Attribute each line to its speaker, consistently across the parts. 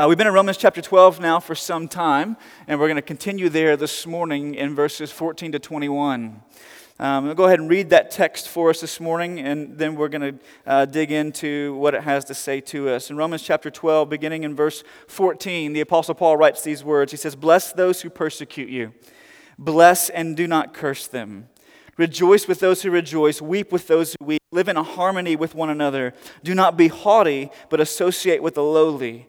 Speaker 1: Uh, we've been in Romans chapter 12 now for some time, and we're going to continue there this morning in verses 14 to 21. Um, I'll go ahead and read that text for us this morning, and then we're going to uh, dig into what it has to say to us. In Romans chapter 12, beginning in verse 14, the Apostle Paul writes these words He says, Bless those who persecute you, bless and do not curse them. Rejoice with those who rejoice, weep with those who weep, live in harmony with one another. Do not be haughty, but associate with the lowly.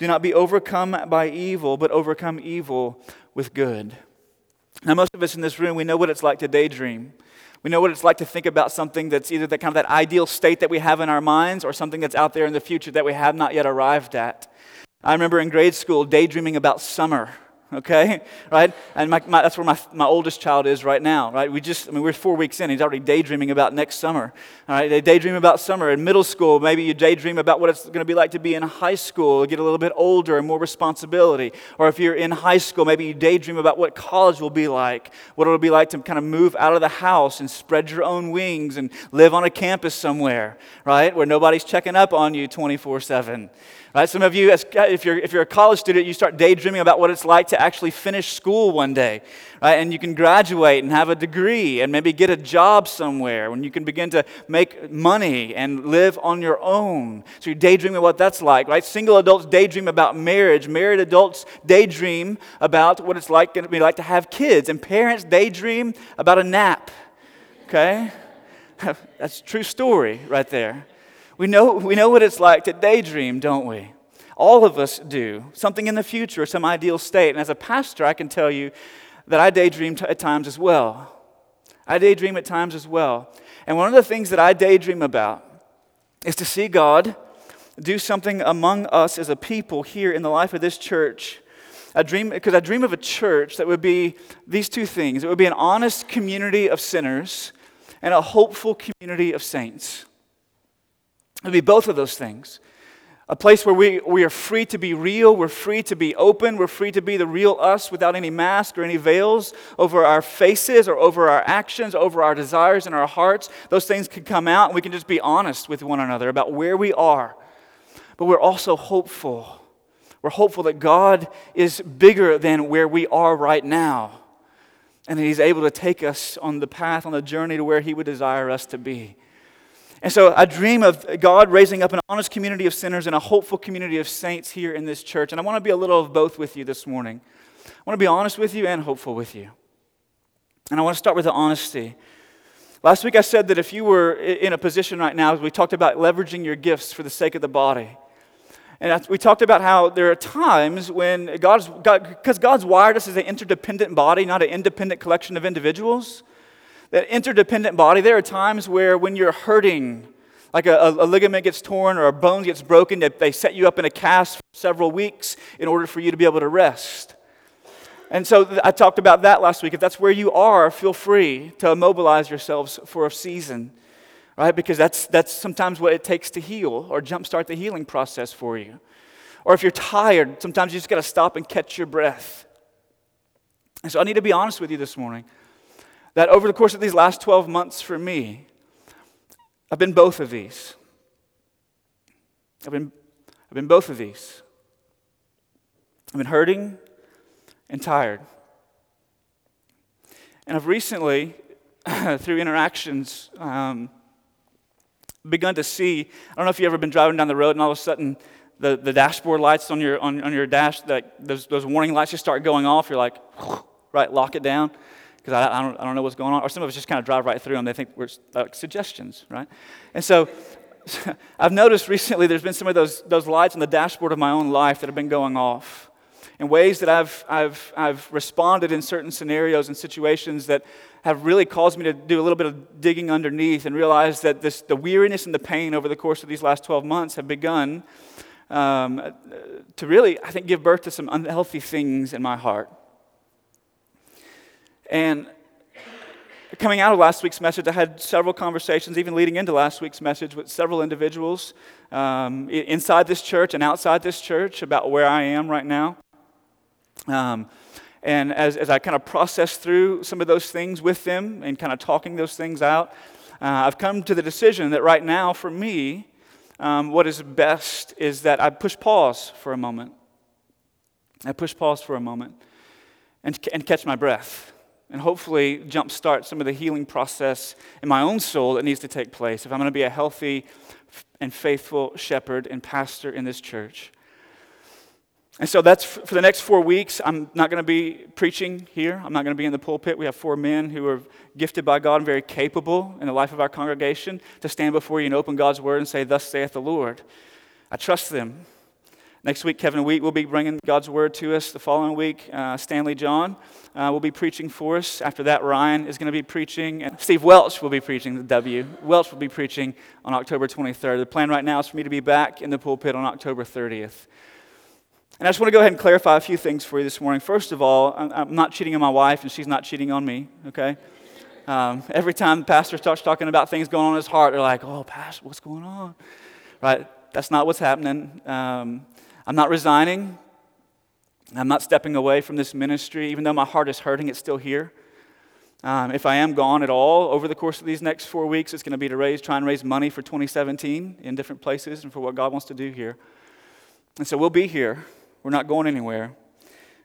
Speaker 1: Do not be overcome by evil, but overcome evil with good. Now, most of us in this room, we know what it's like to daydream. We know what it's like to think about something that's either that kind of that ideal state that we have in our minds or something that's out there in the future that we have not yet arrived at. I remember in grade school daydreaming about summer okay? Right? And my, my, that's where my, my oldest child is right now, right? We just, I mean, we're four weeks in. He's already daydreaming about next summer, all right? They daydream about summer. In middle school, maybe you daydream about what it's going to be like to be in high school, get a little bit older and more responsibility. Or if you're in high school, maybe you daydream about what college will be like, what it'll be like to kind of move out of the house and spread your own wings and live on a campus somewhere, right? Where nobody's checking up on you 24 7. Right? Some of you, as, if, you're, if you're a college student, you start daydreaming about what it's like to actually finish school one day. Right? And you can graduate and have a degree and maybe get a job somewhere when you can begin to make money and live on your own. So you're daydreaming what that's like, right? Single adults daydream about marriage. Married adults daydream about what it's like going to be like to have kids. And parents daydream about a nap. Okay? That's a true story right there. We know, we know what it's like to daydream, don't we? All of us do. Something in the future, some ideal state. And as a pastor, I can tell you that I daydream at times as well. I daydream at times as well. And one of the things that I daydream about is to see God do something among us as a people here in the life of this church. I dream because I dream of a church that would be these two things. It would be an honest community of sinners and a hopeful community of saints. It'll be both of those things. A place where we, we are free to be real, we're free to be open, we're free to be the real us without any mask or any veils over our faces or over our actions, over our desires and our hearts. Those things can come out and we can just be honest with one another about where we are. But we're also hopeful. We're hopeful that God is bigger than where we are right now and that He's able to take us on the path, on the journey to where He would desire us to be. And so I dream of God raising up an honest community of sinners and a hopeful community of saints here in this church. And I want to be a little of both with you this morning. I want to be honest with you and hopeful with you. And I want to start with the honesty. Last week I said that if you were in a position right now, we talked about leveraging your gifts for the sake of the body. And we talked about how there are times when God's, God, because God's wired us as an interdependent body, not an independent collection of individuals that interdependent body, there are times where when you're hurting, like a, a, ligament gets torn or a bone gets broken, that they set you up in a cast for several weeks in order for you to be able to rest. And so I talked about that last week. If that's where you are, feel free to immobilize yourselves for a season, right? Because that's, that's sometimes what it takes to heal or jumpstart the healing process for you. Or if you're tired, sometimes you just got to stop and catch your breath. And so I need to be honest with you this morning that over the course of these last 12 months for me, I've been both of these. I've been, I've been both of these. I've been hurting and tired. And I've recently, through interactions, um, begun to see. I don't know if you've ever been driving down the road and all of a sudden the, the dashboard lights on your, on, on your dash, like those, those warning lights just start going off. You're like, right, lock it down because I, I, don't, I don't know what's going on. Or some of us just kind of drive right through them. They think we're like suggestions, right? And so I've noticed recently there's been some of those, those lights on the dashboard of my own life that have been going off in ways that I've, I've, I've responded in certain scenarios and situations that have really caused me to do a little bit of digging underneath and realize that this, the weariness and the pain over the course of these last 12 months have begun um, to really, I think, give birth to some unhealthy things in my heart. And coming out of last week's message, I had several conversations, even leading into last week's message, with several individuals um, inside this church and outside this church about where I am right now. Um, and as, as I kind of process through some of those things with them and kind of talking those things out, uh, I've come to the decision that right now, for me, um, what is best is that I push pause for a moment. I push pause for a moment and, and catch my breath and hopefully jumpstart some of the healing process in my own soul that needs to take place if I'm going to be a healthy and faithful shepherd and pastor in this church. And so that's for the next four weeks. I'm not going to be preaching here. I'm not going to be in the pulpit. We have four men who are gifted by God and very capable in the life of our congregation to stand before you and open God's word and say, Thus saith the Lord. I trust them. Next week, Kevin Wheat will be bringing God's word to us. The following week, uh, Stanley John uh, will be preaching for us. After that, Ryan is going to be preaching. And Steve Welch will be preaching, the W. Welch will be preaching on October 23rd. The plan right now is for me to be back in the pulpit on October 30th. And I just want to go ahead and clarify a few things for you this morning. First of all, I'm not cheating on my wife, and she's not cheating on me, okay? Um, every time the pastor starts talking about things going on in his heart, they're like, oh, Pastor, what's going on? Right? That's not what's happening. Um, I'm not resigning. I'm not stepping away from this ministry. Even though my heart is hurting, it's still here. Um, if I am gone at all over the course of these next four weeks, it's going to be to raise, try and raise money for 2017 in different places and for what God wants to do here. And so we'll be here. We're not going anywhere.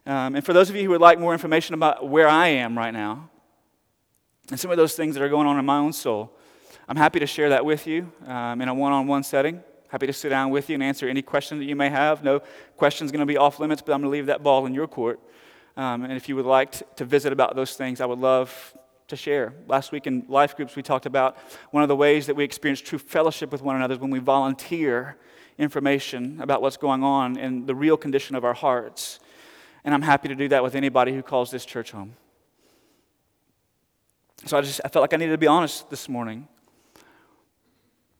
Speaker 1: Um, and for those of you who would like more information about where I am right now and some of those things that are going on in my own soul, I'm happy to share that with you um, in a one on one setting. Happy to sit down with you and answer any question that you may have. No question's going to be off limits, but I'm going to leave that ball in your court. Um, and if you would like to, to visit about those things, I would love to share. Last week in life groups, we talked about one of the ways that we experience true fellowship with one another is when we volunteer information about what's going on in the real condition of our hearts. And I'm happy to do that with anybody who calls this church home. So I just I felt like I needed to be honest this morning.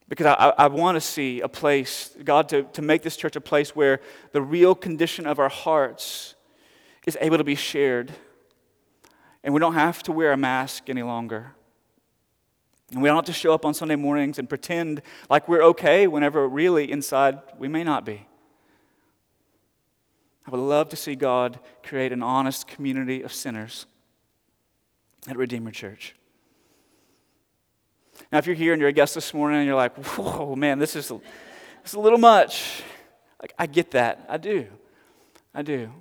Speaker 1: Because I, I want to see a place, God, to, to make this church a place where the real condition of our hearts is able to be shared. And we don't have to wear a mask any longer. And we don't have to show up on Sunday mornings and pretend like we're okay whenever really inside we may not be. I would love to see God create an honest community of sinners at Redeemer Church. Now, if you're here and you're a guest this morning and you're like, whoa, man, this is a, this is a little much, like, I get that. I do. I do.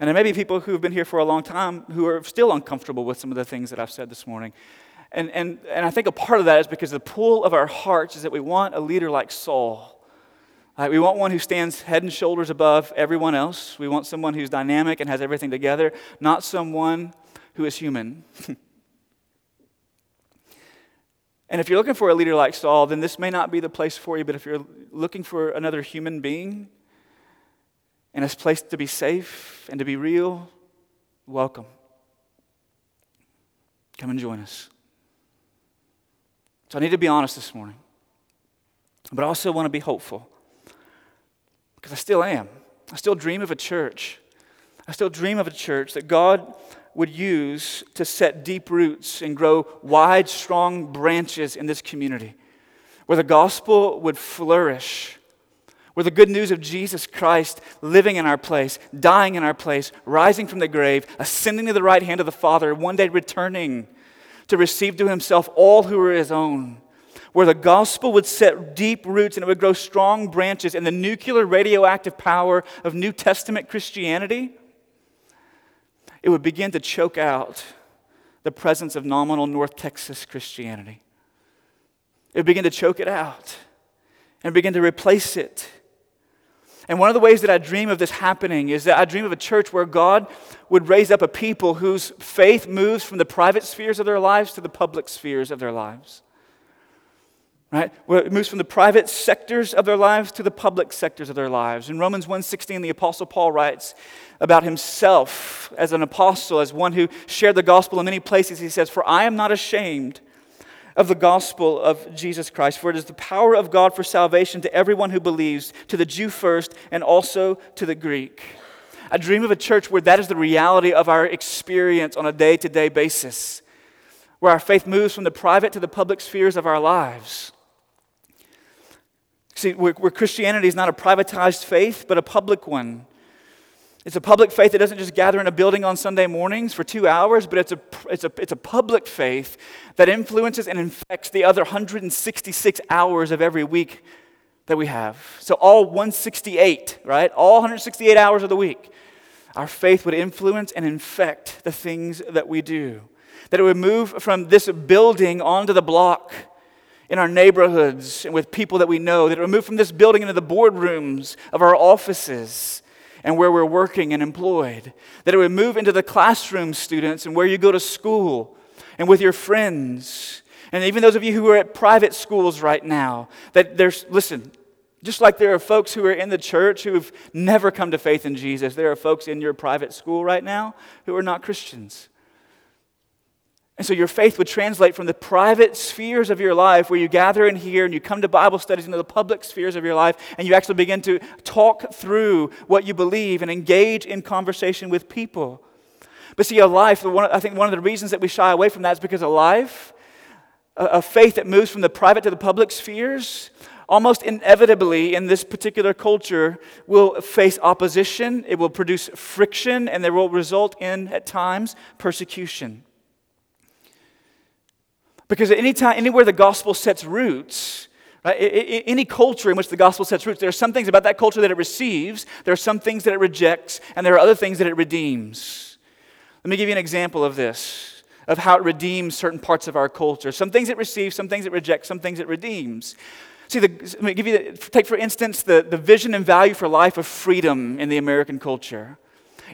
Speaker 1: And there may be people who have been here for a long time who are still uncomfortable with some of the things that I've said this morning. And, and, and I think a part of that is because the pull of our hearts is that we want a leader like Saul. Right? We want one who stands head and shoulders above everyone else. We want someone who's dynamic and has everything together, not someone who is human. and if you're looking for a leader like Saul, then this may not be the place for you, but if you're looking for another human being and a place to be safe and to be real, welcome. Come and join us. So I need to be honest this morning. But I also want to be hopeful because I still am. I still dream of a church. I still dream of a church that God would use to set deep roots and grow wide, strong branches in this community, where the gospel would flourish, where the good news of Jesus Christ living in our place, dying in our place, rising from the grave, ascending to the right hand of the Father, one day returning to receive to himself all who are his own, where the gospel would set deep roots and it would grow strong branches in the nuclear radioactive power of New Testament Christianity, it would begin to choke out the presence of nominal North Texas Christianity. It would begin to choke it out and begin to replace it and one of the ways that I dream of this happening is that I dream of a church where God would raise up a people whose faith moves from the private spheres of their lives to the public spheres of their lives. Right? Where it moves from the private sectors of their lives to the public sectors of their lives. In Romans 1:16, the apostle Paul writes about himself as an apostle, as one who shared the gospel in many places. He says, "For I am not ashamed of the gospel of Jesus Christ. For it is the power of God for salvation to everyone who believes, to the Jew first, and also to the Greek. I dream of a church where that is the reality of our experience on a day to day basis, where our faith moves from the private to the public spheres of our lives. See, where, Christianity is not a privatized faith, but a public one it's a public faith that doesn't just gather in a building on Sunday mornings for two hours, but it's a, it's a, it's a public faith that influences and infects the other 166 hours of every week that we have. So, all 168, right? All 168 hours of the week, our faith would influence and infect the things that we do. That it would move from this building onto the block in our neighborhoods and with people that we know. That it would move from this building into the boardrooms of our offices and where we're working and employed. That it would move into the classroom, students, and where you go to school and with your friends. And even those of you who are at private schools right now, that there's, listen, just like there are folks who are in the church who have never come to faith in Jesus, there are folks in your private school right now who are not Christians. And so your faith would translate from the private spheres of your life where you gather in here and you come to Bible studies into the public spheres of your life and you actually begin to talk through what you believe and engage in conversation with people. But see, a life, I think one of the reasons that we shy away from that is because a life, a faith that moves from the private to the public spheres, almost inevitably in this particular culture will face opposition, it will produce friction, and there will result in, at times, persecution. Because anytime, anywhere the gospel sets roots, right, any culture in which the gospel sets roots, there are some things about that culture that it receives, there are some things that it rejects, and there are other things that it redeems. Let me give you an example of this, of how it redeems certain parts of our culture. Some things it receives, some things it rejects, some things it redeems. See, the, let me give you, the, take for instance the, the vision and value for life of freedom in the American culture.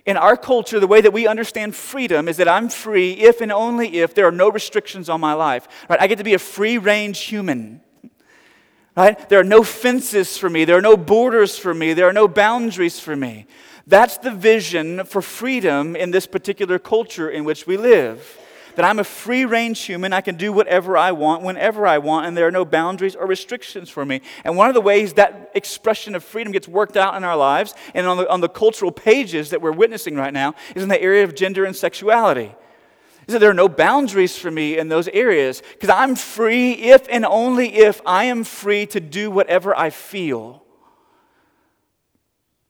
Speaker 1: In our culture, the way that we understand freedom is that I'm free if and only if there are no restrictions on my life. Right? I get to be a free range human. Right? There are no fences for me, there are no borders for me, there are no boundaries for me. That's the vision for freedom in this particular culture in which we live that I'm a free range human. I can do whatever I want, whenever I want, and there are no boundaries or restrictions for me. And one of the ways that expression of freedom gets worked out in our lives and on the, on the cultural pages that we're witnessing right now is in the area of gender and sexuality. Is that there are no boundaries for me in those areas because I'm free if and only if I am free to do whatever I feel.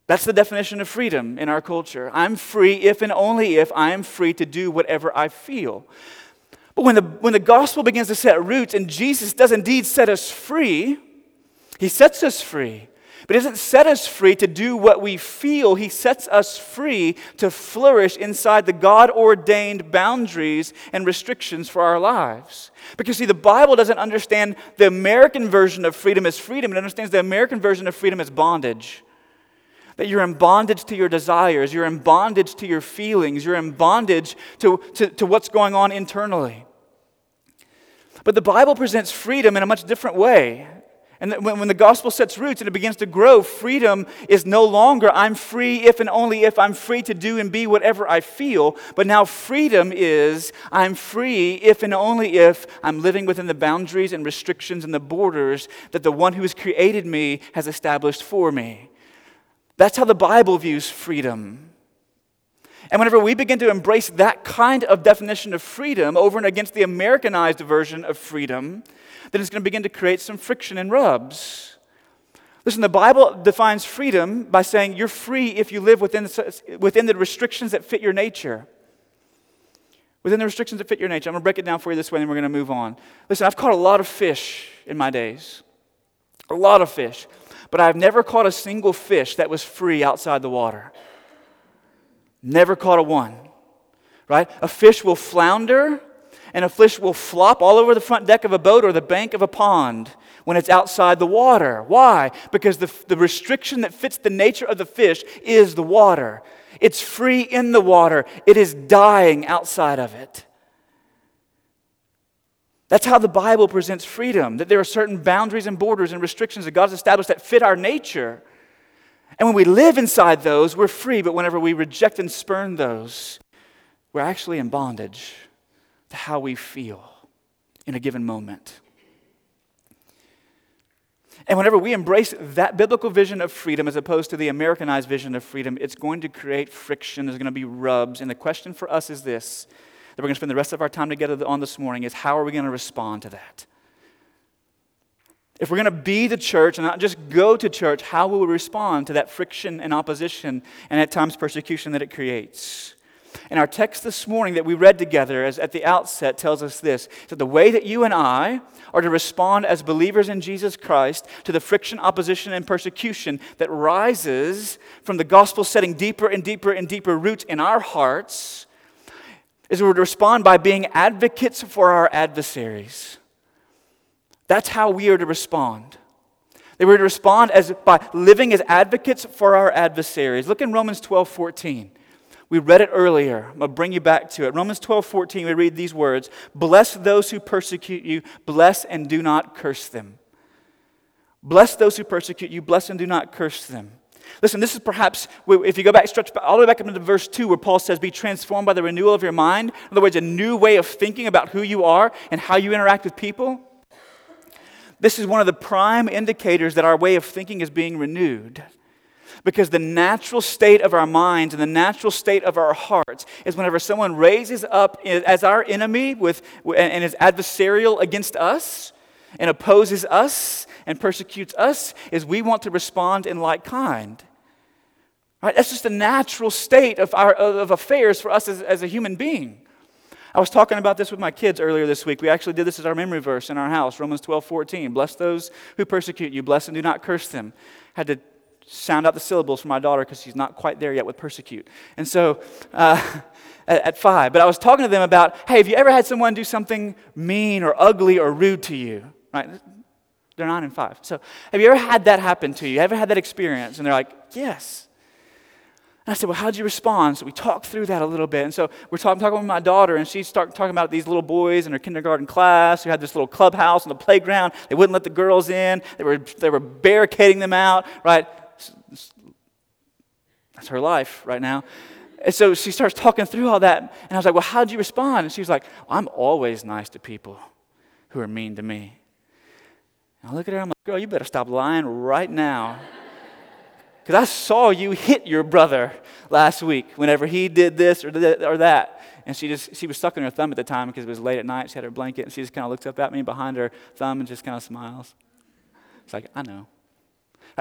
Speaker 1: That's the definition of freedom in our culture. I'm free if and only if I am free to do whatever I feel. But when the, when the gospel begins to set roots and Jesus does indeed set us free, he sets us free. But he doesn't set us free to do what we feel. He sets us free to flourish inside the God ordained boundaries and restrictions for our lives. Because, see, the Bible doesn't understand the American version of freedom as freedom, it understands the American version of freedom as bondage. That you're in bondage to your desires, you're in bondage to your feelings, you're in bondage to, to, to what's going on internally. But the Bible presents freedom in a much different way. And when, when the gospel sets roots and it begins to grow, freedom is no longer I'm free if and only if I'm free to do and be whatever I feel. But now freedom is I'm free if and only if I'm living within the boundaries and restrictions and the borders that the one who has created me has established for me. That's how the Bible views freedom. And whenever we begin to embrace that kind of definition of freedom over and against the Americanized version of freedom, then it's going to begin to create some friction and rubs. Listen, the Bible defines freedom by saying you're free if you live within, within the restrictions that fit your nature. Within the restrictions that fit your nature. I'm going to break it down for you this way, and we're going to move on. Listen, I've caught a lot of fish in my days. A lot of fish but I've never caught a single fish that was free outside the water. Never caught a one, right? A fish will flounder and a fish will flop all over the front deck of a boat or the bank of a pond when it's outside the water. Why? Because the, the restriction that fits the nature of the fish is the water. It's free in the water, it is dying outside of it. That's how the Bible presents freedom, that there are certain boundaries and borders and restrictions that God's established that fit our nature. And when we live inside those, we're free, but whenever we reject and spurn those, we're actually in bondage to how we feel. in a given moment. And whenever we embrace that biblical vision of freedom as opposed to the Americanized vision of freedom, it's going to create friction. There's going to be rubs. And the question for us is this that we're going to spend the rest of our time together on this morning is how are we going to respond to that? If we're going to be the church and not just go to church, how will we respond to that friction and opposition and at times persecution that it creates? And our text this morning that we read together as at the outset tells us this that the way that you and I are to respond as believers in Jesus Christ to the friction, opposition, and persecution that rises from the gospel setting deeper and deeper and deeper roots in our hearts is we're to respond by being advocates for our adversaries. That's how we are to respond. They were to respond as by living as advocates for our adversaries. Look in Romans 12 14. We read it earlier. I'm going to bring you back to it. Romans 12, 14, we read these words Bless those who persecute you, bless and do not curse them. Bless those who persecute you, bless and do not curse them. Listen, this is perhaps, if you go back, stretch all the way back up into verse 2, where Paul says, Be transformed by the renewal of your mind. In other words, a new way of thinking about who you are and how you interact with people. This is one of the prime indicators that our way of thinking is being renewed. Because the natural state of our minds and the natural state of our hearts is whenever someone raises up as our enemy with, and is adversarial against us and opposes us and persecutes us, is we want to respond in like kind. Right? That's just a natural state of, our, of affairs for us as, as a human being. I was talking about this with my kids earlier this week. We actually did this as our memory verse in our house, Romans 12, 14. Bless those who persecute you, bless and do not curse them. Had to sound out the syllables for my daughter because she's not quite there yet with persecute. And so, uh, at, at, five, but I was talking to them about, hey, have you ever had someone do something mean or ugly or rude to you? Right? They're nine and five. So, have you ever had that happen to you? Ever had that experience? And they're like, yes. And I said, Well, how'd you respond? So we talked through that a little bit. And so we're talking, talking with my daughter, and she started talking about these little boys in her kindergarten class who had this little clubhouse on the playground. They wouldn't let the girls in, they were, they were barricading them out, right? That's her life right now. And so she starts talking through all that. And I was like, Well, how'd you respond? And she was like, I'm always nice to people who are mean to me. And I look at her, I'm like, Girl, you better stop lying right now. Because I saw you hit your brother last week whenever he did this or, th- or that. And she just, she was sucking her thumb at the time because it was late at night. She had her blanket and she just kind of looks up at me behind her thumb and just kind of smiles. It's like, I know.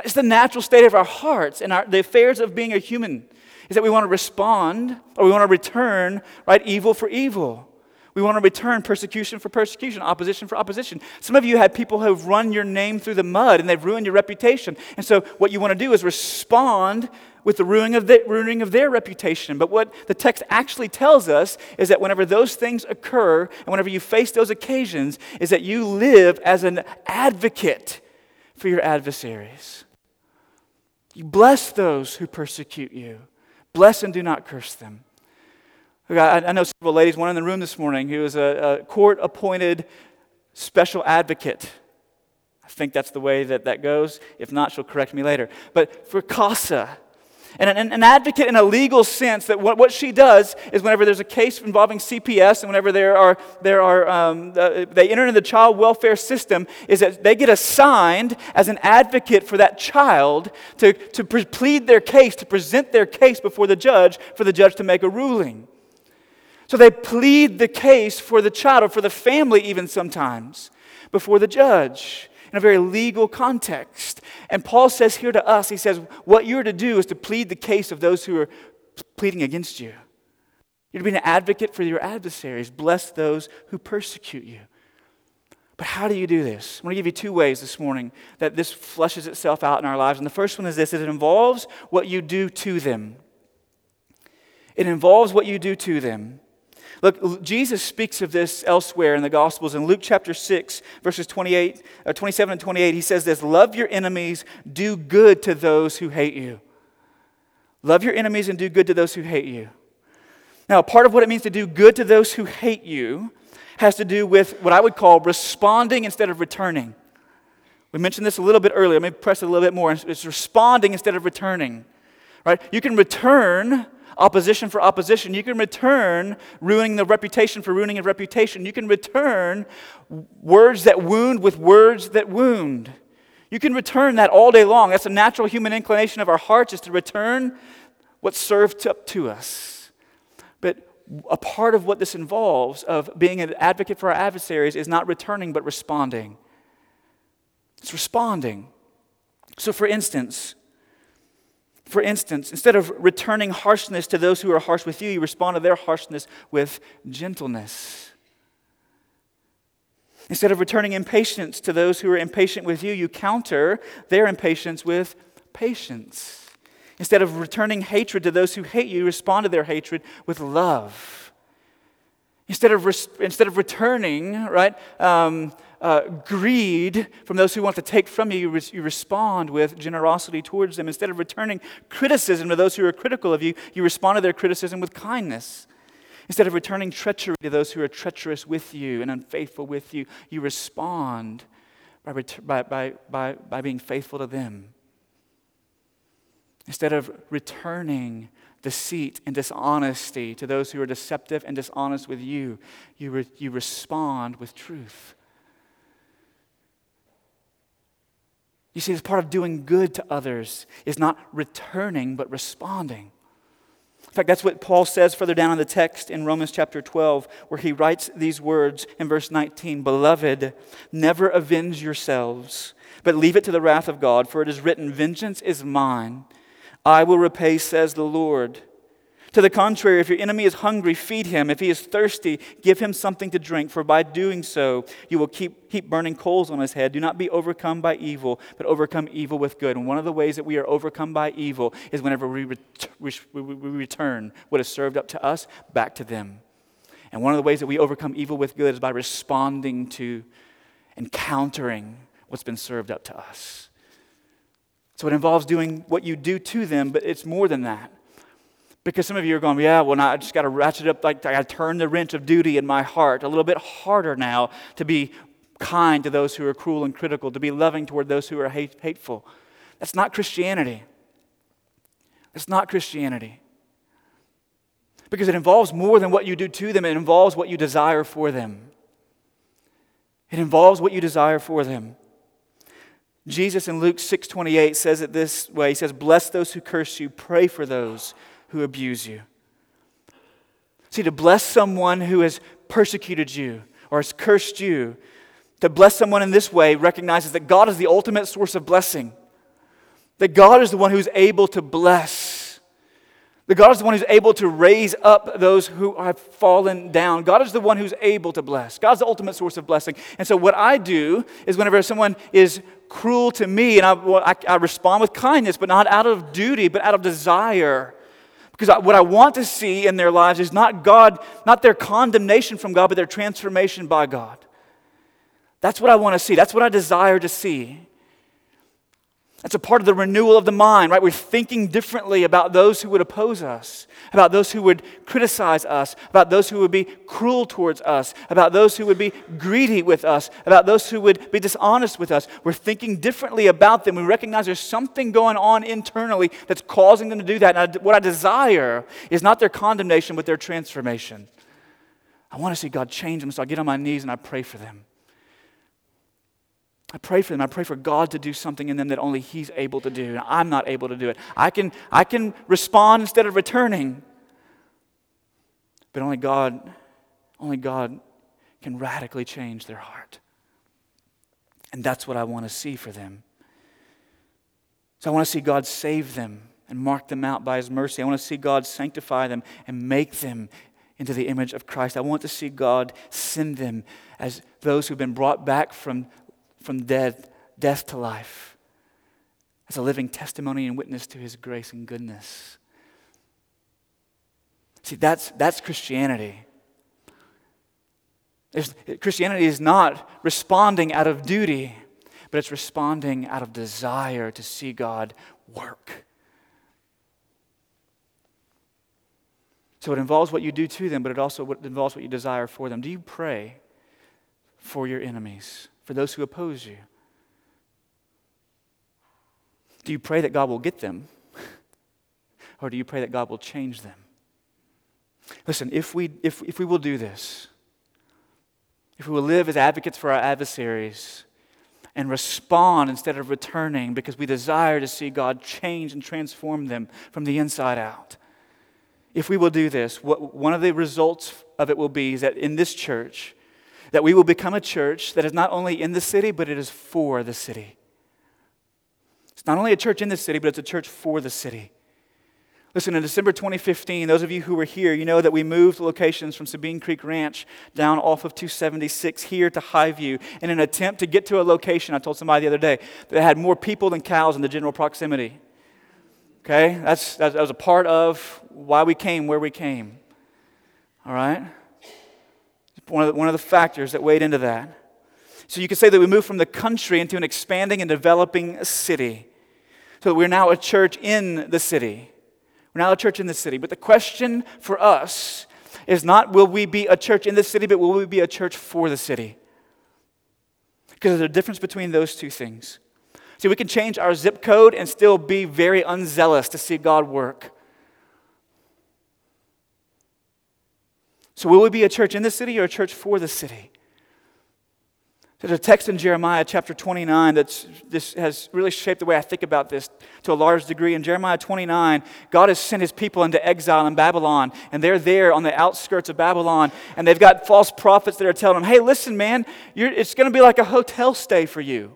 Speaker 1: It's the natural state of our hearts and our, the affairs of being a human is that we want to respond or we want to return, right, evil for evil. We want to return persecution for persecution, opposition for opposition. Some of you had people who have run your name through the mud and they've ruined your reputation. And so, what you want to do is respond with the ruining of, the, ruining of their reputation. But what the text actually tells us is that whenever those things occur and whenever you face those occasions, is that you live as an advocate for your adversaries. You bless those who persecute you, bless and do not curse them. I know several ladies, one in the room this morning who is a, a court appointed special advocate. I think that's the way that that goes. If not, she'll correct me later. But for CASA, and an, an, advocate in a legal sense that what, what she does is whenever there's a case involving CPS and whenever there are, there are um, they enter into the child welfare system, is that they get assigned as an advocate for that child to, to plead their case, to present their case before the judge for the judge to make a ruling. So they plead the case for the child or for the family, even sometimes, before the judge in a very legal context. And Paul says here to us, he says, what you're to do is to plead the case of those who are pleading against you. You're to be an advocate for your adversaries. Bless those who persecute you. But how do you do this? I'm going to give you two ways this morning that this fleshes itself out in our lives. And the first one is this it involves what you do to them. It involves what you do to them. Look, Jesus speaks of this elsewhere in the Gospels. In Luke chapter 6, verses 28, uh, 27 and 28, he says this Love your enemies, do good to those who hate you. Love your enemies and do good to those who hate you. Now, part of what it means to do good to those who hate you has to do with what I would call responding instead of returning. We mentioned this a little bit earlier. Let me press it a little bit more. It's responding instead of returning. Right? You can return opposition for opposition. You can return ruining the reputation for ruining a reputation. You can return words that wound with words that wound. You can return that all day long. That's a natural human inclination of our hearts is to return what's served up to us. But a part of what this involves of being an advocate for our adversaries is not returning but responding. It's responding. So for instance, for instance, instead of returning harshness to those who are harsh with you, you respond to their harshness with gentleness. Instead of returning impatience to those who are impatient with you, you counter their impatience with patience. Instead of returning hatred to those who hate you, you respond to their hatred with love. Instead of, instead of returning, right, um, uh, greed from those who want to take from you, you, re- you respond with generosity towards them. Instead of returning criticism to those who are critical of you, you respond to their criticism with kindness. Instead of returning treachery to those who are treacherous with you and unfaithful with you, you respond by, ret- by, by, by, by being faithful to them. Instead of returning deceit and dishonesty to those who are deceptive and dishonest with you, you, re- you respond with truth. You see, this part of doing good to others is not returning, but responding. In fact, that's what Paul says further down in the text in Romans chapter 12, where he writes these words in verse 19 Beloved, never avenge yourselves, but leave it to the wrath of God, for it is written, Vengeance is mine, I will repay, says the Lord. To the contrary, if your enemy is hungry, feed him. If he is thirsty, give him something to drink, for by doing so, you will keep, keep burning coals on his head. Do not be overcome by evil, but overcome evil with good. And one of the ways that we are overcome by evil is whenever we, ret- we, we return what is served up to us back to them. And one of the ways that we overcome evil with good is by responding to and countering what's been served up to us. So it involves doing what you do to them, but it's more than that. Because some of you are going, yeah, well, now I just got to ratchet up, like, I turn the wrench of duty in my heart a little bit harder now to be kind to those who are cruel and critical, to be loving toward those who are hate, hateful. That's not Christianity. That's not Christianity. Because it involves more than what you do to them, it involves what you desire for them. It involves what you desire for them. Jesus in Luke 6:28 says it this way. He says, "Bless those who curse you, pray for those who abuse you. See, to bless someone who has persecuted you or has cursed you, to bless someone in this way recognizes that God is the ultimate source of blessing. That God is the one who's able to bless. That God is the one who's able to raise up those who have fallen down. God is the one who's able to bless. God's the ultimate source of blessing. And so, what I do is whenever someone is cruel to me, and I, I, I respond with kindness, but not out of duty, but out of desire because what I want to see in their lives is not God, not their condemnation from God, but their transformation by God. That's what I want to see. That's what I desire to see. That's a part of the renewal of the mind, right? We're thinking differently about those who would oppose us, about those who would criticize us, about those who would be cruel towards us, about those who would be greedy with us, about those who would be dishonest with us. We're thinking differently about them. We recognize there's something going on internally that's causing them to do that. And what I desire is not their condemnation, but their transformation. I want to see God change them, so I get on my knees and I pray for them. I pray for them. I pray for God to do something in them that only He's able to do. And I'm not able to do it. I can, I can respond instead of returning. But only God, only God can radically change their heart. And that's what I want to see for them. So I want to see God save them and mark them out by His mercy. I want to see God sanctify them and make them into the image of Christ. I want to see God send them as those who've been brought back from from death, death to life as a living testimony and witness to his grace and goodness. See, that's, that's Christianity. Christianity is not responding out of duty, but it's responding out of desire to see God work. So it involves what you do to them, but it also involves what you desire for them. Do you pray for your enemies? For those who oppose you? Do you pray that God will get them? Or do you pray that God will change them? Listen, if we, if, if we will do this, if we will live as advocates for our adversaries and respond instead of returning because we desire to see God change and transform them from the inside out, if we will do this, what, one of the results of it will be is that in this church, that we will become a church that is not only in the city, but it is for the city. It's not only a church in the city, but it's a church for the city. Listen, in December 2015, those of you who were here, you know that we moved locations from Sabine Creek Ranch down off of 276 here to Highview in an attempt to get to a location, I told somebody the other day, that had more people than cows in the general proximity. Okay? That's, that was a part of why we came where we came. All right? One of, the, one of the factors that weighed into that. So you could say that we moved from the country into an expanding and developing city. So we're now a church in the city. We're now a church in the city. But the question for us is not will we be a church in the city, but will we be a church for the city? Because there's a difference between those two things. See, we can change our zip code and still be very unzealous to see God work. So, will we be a church in the city or a church for the city? There's a text in Jeremiah chapter 29 that this has really shaped the way I think about this to a large degree. In Jeremiah 29, God has sent his people into exile in Babylon, and they're there on the outskirts of Babylon, and they've got false prophets that are telling them, hey, listen, man, it's going to be like a hotel stay for you.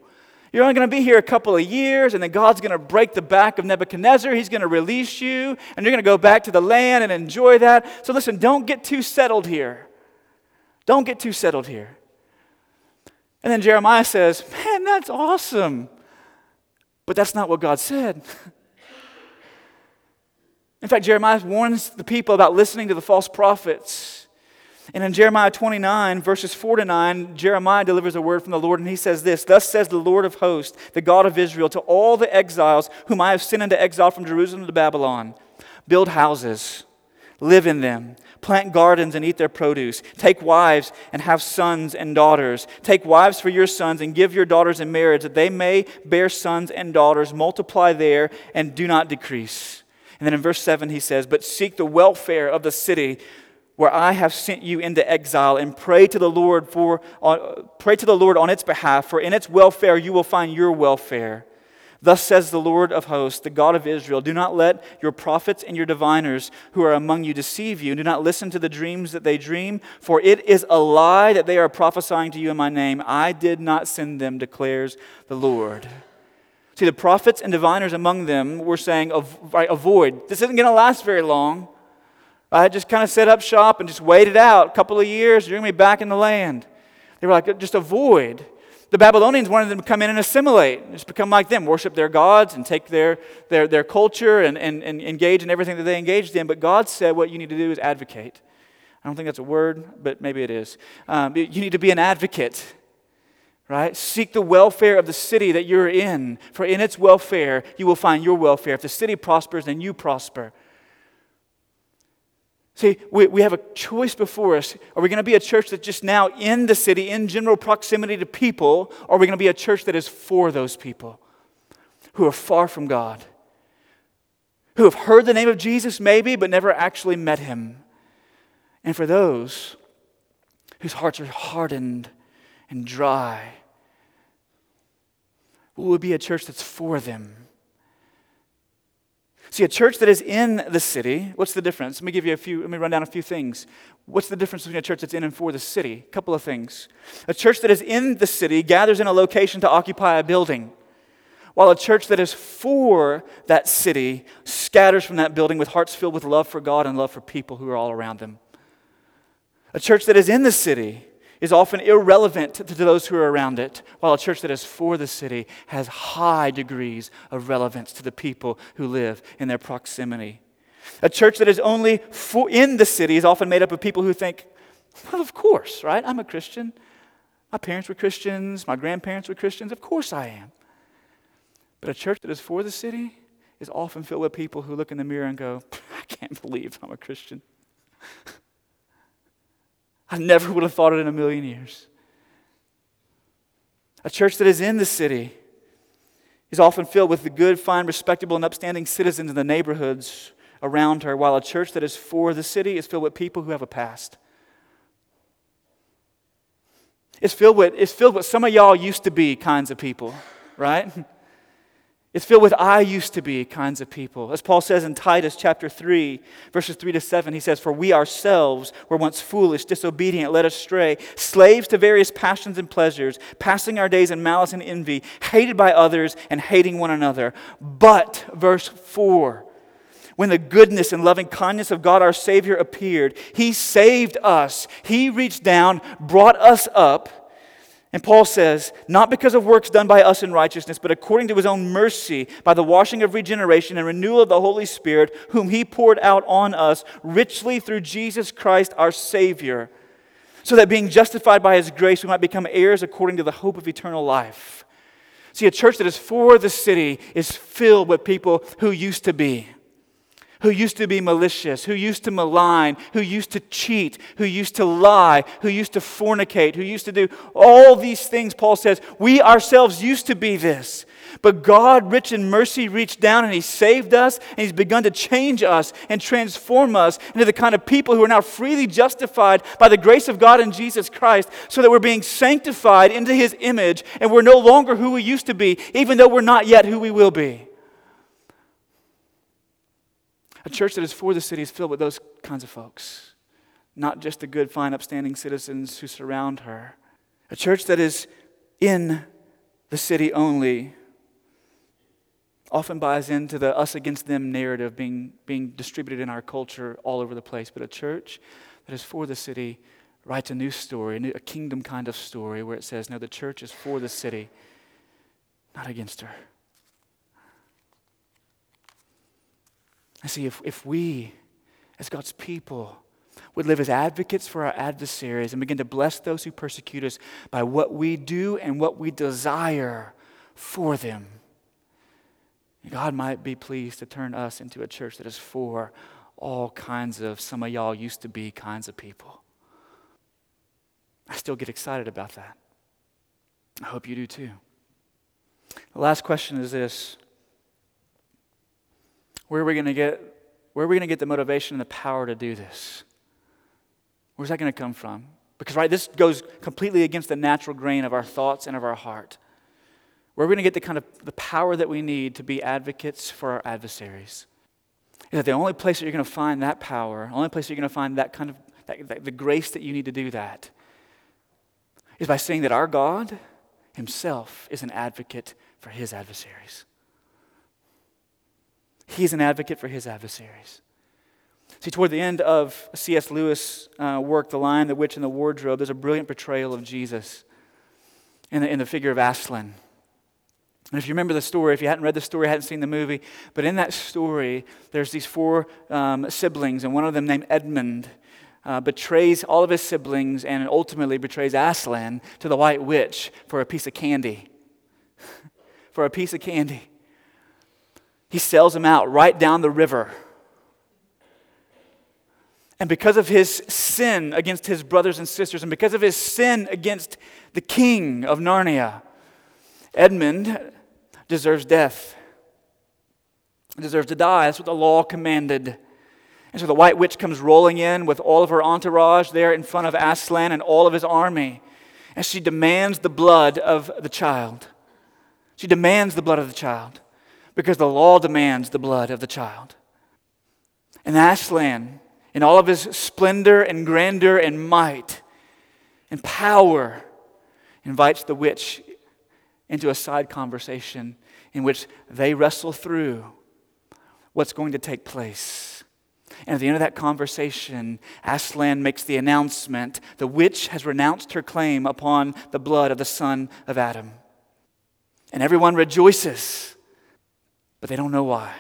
Speaker 1: You're only going to be here a couple of years, and then God's going to break the back of Nebuchadnezzar. He's going to release you, and you're going to go back to the land and enjoy that. So listen, don't get too settled here. Don't get too settled here. And then Jeremiah says, Man, that's awesome. But that's not what God said. In fact, Jeremiah warns the people about listening to the false prophets. And in Jeremiah 29, verses 4 to 9, Jeremiah delivers a word from the Lord, and he says this Thus says the Lord of hosts, the God of Israel, to all the exiles whom I have sent into exile from Jerusalem to Babylon build houses, live in them Plant gardens and eat their produce. Take wives and have sons and daughters. Take wives for your sons and give your daughters in marriage, that they may bear sons and daughters. Multiply there and do not decrease. And then in verse 7, he says, But seek the welfare of the city where I have sent you into exile, and pray to the Lord for uh, pray to the Lord on its behalf, for in its welfare you will find your welfare. Thus says the Lord of hosts, the God of Israel Do not let your prophets and your diviners who are among you deceive you. Do not listen to the dreams that they dream, for it is a lie that they are prophesying to you in my name. I did not send them, declares the Lord. See, the prophets and diviners among them were saying, Avoid. This isn't going to last very long. I had just kind of set up shop and just waited out. A couple of years, you're going to be back in the land. They were like, Just avoid. The Babylonians wanted them to come in and assimilate, just become like them, worship their gods and take their, their, their culture and, and, and engage in everything that they engaged in. But God said what you need to do is advocate. I don't think that's a word, but maybe it is. Um, you need to be an advocate, right? Seek the welfare of the city that you're in, for in its welfare you will find your welfare. If the city prospers, then you prosper. See, we, we have a choice before us. Are we going to be a church that's just now in the city, in general proximity to people, or are we going to be a church that is for those people who are far from God, who have heard the name of Jesus maybe, but never actually met him? And for those whose hearts are hardened and dry, will we be a church that's for them? See, a church that is in the city, what's the difference? Let me give you a few, let me run down a few things. What's the difference between a church that's in and for the city? A couple of things. A church that is in the city gathers in a location to occupy a building, while a church that is for that city scatters from that building with hearts filled with love for God and love for people who are all around them. A church that is in the city is often irrelevant to, those who are around it, while a church that is for the city has high degrees of relevance to the people who live in their proximity. A church that is only for, in the city is often made up of people who think, well, of course, right? I'm a Christian. My parents were Christians, my grandparents were Christians, of course I am. But a church that is for the city is often filled with people who look in the mirror and go, I can't believe I'm a Christian. I never would have thought it in a million years. A church that is in the city is often filled with the good, fine, respectable, and upstanding citizens in the neighborhoods around her, while a church that is for the city is filled with people who have a past. It's filled with, it's filled with some of y'all used to be kinds of people, right? It's filled with I used to be kinds of people. As Paul says in Titus chapter 3, verses 3 to 7, he says, For we ourselves were once foolish, disobedient, led astray, slaves to various passions and pleasures, passing our days in malice and envy, hated by others and hating one another. But, verse 4, when the goodness and loving kindness of God our Savior appeared, He saved us. He reached down, brought us up and Paul says, not because of works done by us in righteousness, but according to his own mercy, by the washing of regeneration and renewal of the Holy Spirit, whom he poured out on us richly through Jesus Christ our Savior, so that being justified by his grace, we might become heirs according to the hope of eternal life. See, a church that is for the city is filled with people who used to be who used to be malicious, who used to malign, who used to cheat, who used to lie, who used to fornicate, who used to do all these things, Paul says, we ourselves used to be this. But God, rich in mercy, reached down and He saved us, and He's begun to change us and transform us into the kind of people who are now freely justified by the grace of God in Jesus Christ, so that we're being sanctified into His image, and we're no longer who we used to be, even though we're not yet who we will be. A church that is for the city is filled with those kinds of folks, not just the good, fine, upstanding citizens who surround her. A church that is in the city only often buys into the us against them narrative being, being distributed in our culture all over the place. But a church that is for the city writes a new story, a, new, a kingdom kind of story where it says, no, the church is for the city, not against her. I see, if, if we, as God's people, would live as advocates for our adversaries and begin to bless those who persecute us by what we do and what we desire for them, God might be pleased to turn us into a church that is for all kinds of, some of y'all used to be kinds of people. I still get excited about that. I hope you do too. The last question is this where are we going to get where are we going to get the motivation and the power to do this? Where's that going to come from? Because right, this goes completely against the natural grain of our thoughts and of our heart. Where are we going to get the kind of the power that we need to be advocates for our adversaries? Is that the only place that you're going to find that power, the only place you're going to find that kind of that, that, the grace that you need to do that is by saying that our God Himself is an advocate for His adversaries. He's an advocate for his adversaries. See, toward the end of C.S. Lewis' uh, work, The Lion, the Witch, and the Wardrobe, there's a brilliant portrayal of Jesus in the, in the figure of Aslan. And if you remember the story, if you hadn't read the story, hadn't seen the movie, but in that story, there's these four um, siblings, and one of them, named Edmund, uh, betrays all of his siblings and ultimately betrays Aslan to the White Witch for a piece of candy. for a piece of candy. He sells him out right down the river. And because of his sin against his brothers and sisters, and because of his sin against the king of Narnia, Edmund deserves death. He deserves to die. That's what the law commanded. And so the white witch comes rolling in with all of her entourage there in front of Aslan and all of his army. And she demands the blood of the child. She demands the blood of the child because the law demands the blood of the child. And Aslan, in all of his splendor and grandeur and might and power, invites the witch into a side conversation in which they wrestle through what's going to take place. And at the end of that conversation, Aslan makes the announcement the witch has renounced her claim upon the blood of the son of Adam. And everyone rejoices but they don't know why.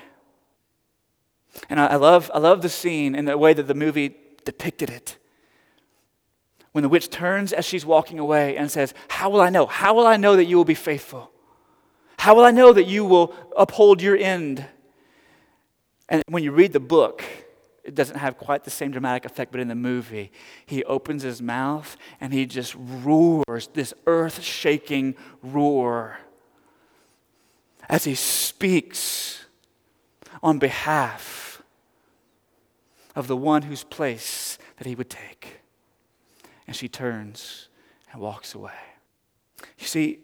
Speaker 1: And I, I, love, I love the scene and the way that the movie depicted it. When the witch turns as she's walking away and says, How will I know? How will I know that you will be faithful? How will I know that you will uphold your end? And when you read the book, it doesn't have quite the same dramatic effect, but in the movie, he opens his mouth and he just roars this earth shaking roar as he speaks on behalf of the one whose place that he would take. And she turns and walks away. You see,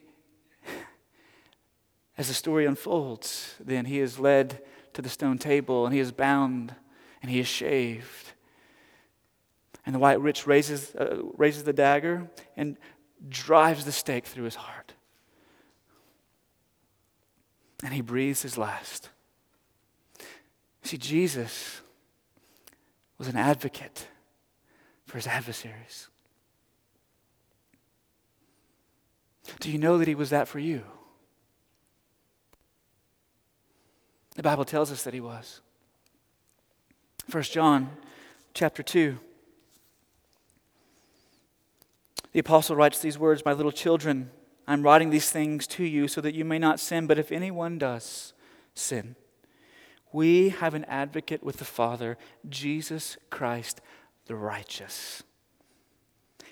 Speaker 1: as the story unfolds, then he is led to the stone table and he is bound and he is shaved. And the white witch raises, uh, raises the dagger and drives the stake through his heart. And he breathes his last. See, Jesus was an advocate for his adversaries. Do you know that he was that for you? The Bible tells us that he was. 1 John chapter 2. The apostle writes these words My little children, I'm writing these things to you so that you may not sin, but if anyone does sin, we have an advocate with the Father, Jesus Christ the righteous.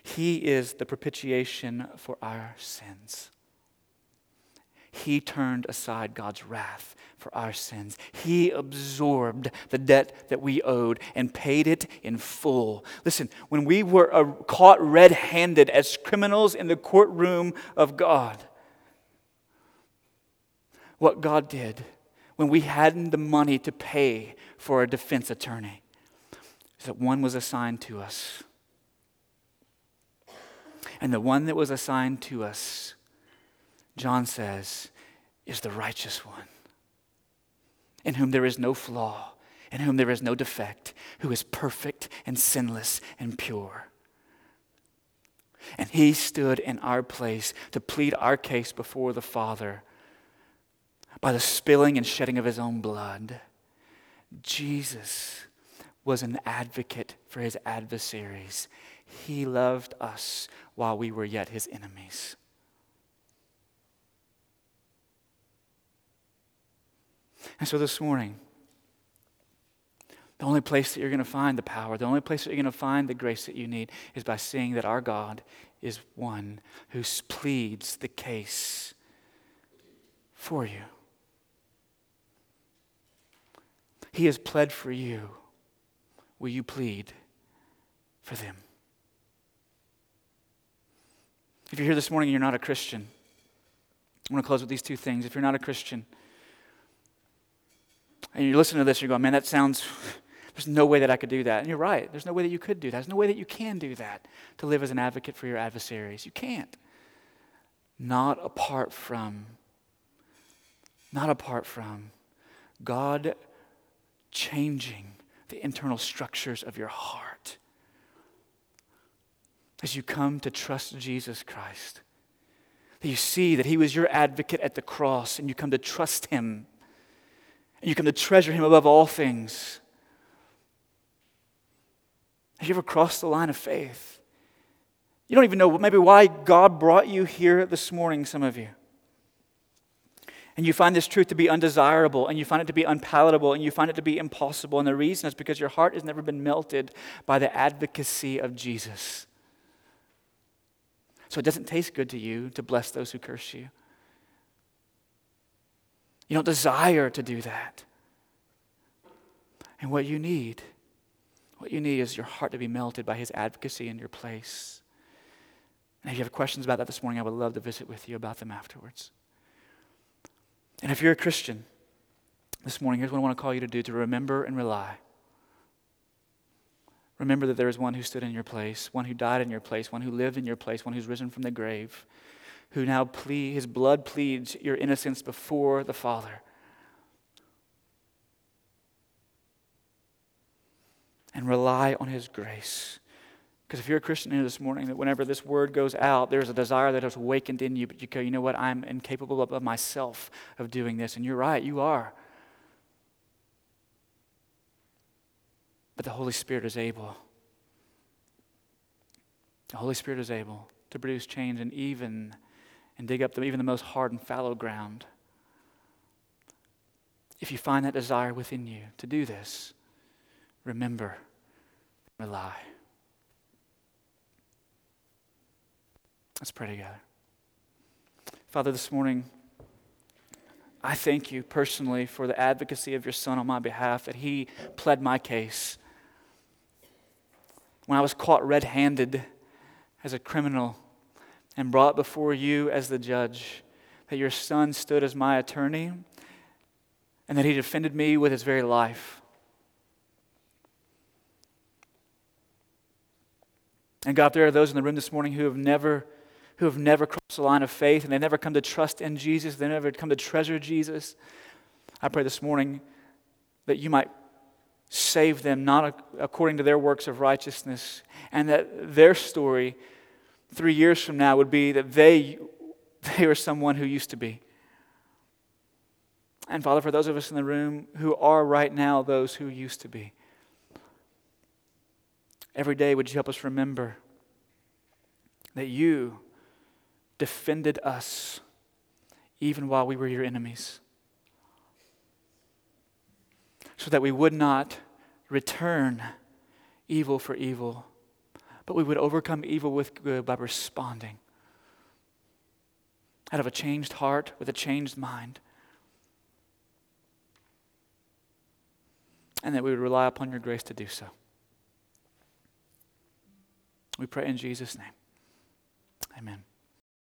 Speaker 1: He is the propitiation for our sins. He turned aside God's wrath for our sins. He absorbed the debt that we owed and paid it in full. Listen, when we were uh, caught red handed as criminals in the courtroom of God, what God did when we hadn't the money to pay for a defense attorney is that one was assigned to us. And the one that was assigned to us John says, is the righteous one, in whom there is no flaw, in whom there is no defect, who is perfect and sinless and pure. And he stood in our place to plead our case before the Father by the spilling and shedding of his own blood. Jesus was an advocate for his adversaries. He loved us while we were yet his enemies. And so this morning, the only place that you're going to find the power, the only place that you're going to find the grace that you need is by seeing that our God is one who pleads the case for you. He has pled for you. Will you plead for them? If you're here this morning and you're not a Christian, I want to close with these two things. If you're not a Christian, and you listen to this, you're going, man, that sounds, there's no way that I could do that. And you're right. There's no way that you could do that. There's no way that you can do that to live as an advocate for your adversaries. You can't. Not apart from, not apart from God changing the internal structures of your heart as you come to trust Jesus Christ. That you see that He was your advocate at the cross and you come to trust Him and you come to treasure him above all things. Have you ever crossed the line of faith? You don't even know maybe why God brought you here this morning, some of you. And you find this truth to be undesirable, and you find it to be unpalatable, and you find it to be impossible. And the reason is because your heart has never been melted by the advocacy of Jesus. So it doesn't taste good to you to bless those who curse you. You don't desire to do that. And what you need, what you need is your heart to be melted by his advocacy in your place. And if you have questions about that this morning, I would love to visit with you about them afterwards. And if you're a Christian, this morning, here's what I want to call you to do to remember and rely. Remember that there is one who stood in your place, one who died in your place, one who lived in your place, one who's risen from the grave, who now plead, his blood pleads your innocence before the Father. And rely on his grace. Because if you're a Christian here this morning, that whenever this word goes out, there's a desire that has awakened in you, but you go, you know what, I'm incapable of, of myself of doing this. And you're right, you are. But the Holy Spirit is able. The Holy Spirit is able to produce change and even and dig up the, even the most hard and fallow ground. If you find that desire within you to do this, remember, rely. Let's pray together. Father, this morning, I thank you personally for the advocacy of your Son on my behalf, that he pled my case. when I was caught red handed as a criminal and brought before you as the judge, that your son stood as my attorney and that he defended me with his very life. And God, there are those in the room this morning who have never who have never crossed the line of faith and they never come to trust in Jesus, they never come to treasure Jesus. I pray this morning that you might save them not according to their works of righteousness, and that their story three years from now would be that they, they were someone who used to be. And Father, for those of us in the room who are right now those who used to be, every day would you help us remember that you defended us even while we were your enemies so that we would not return evil for evil, but we would overcome evil with good by responding out of a changed heart with a changed mind. And that we would rely upon your grace to do so. We pray in Jesus' name. Amen.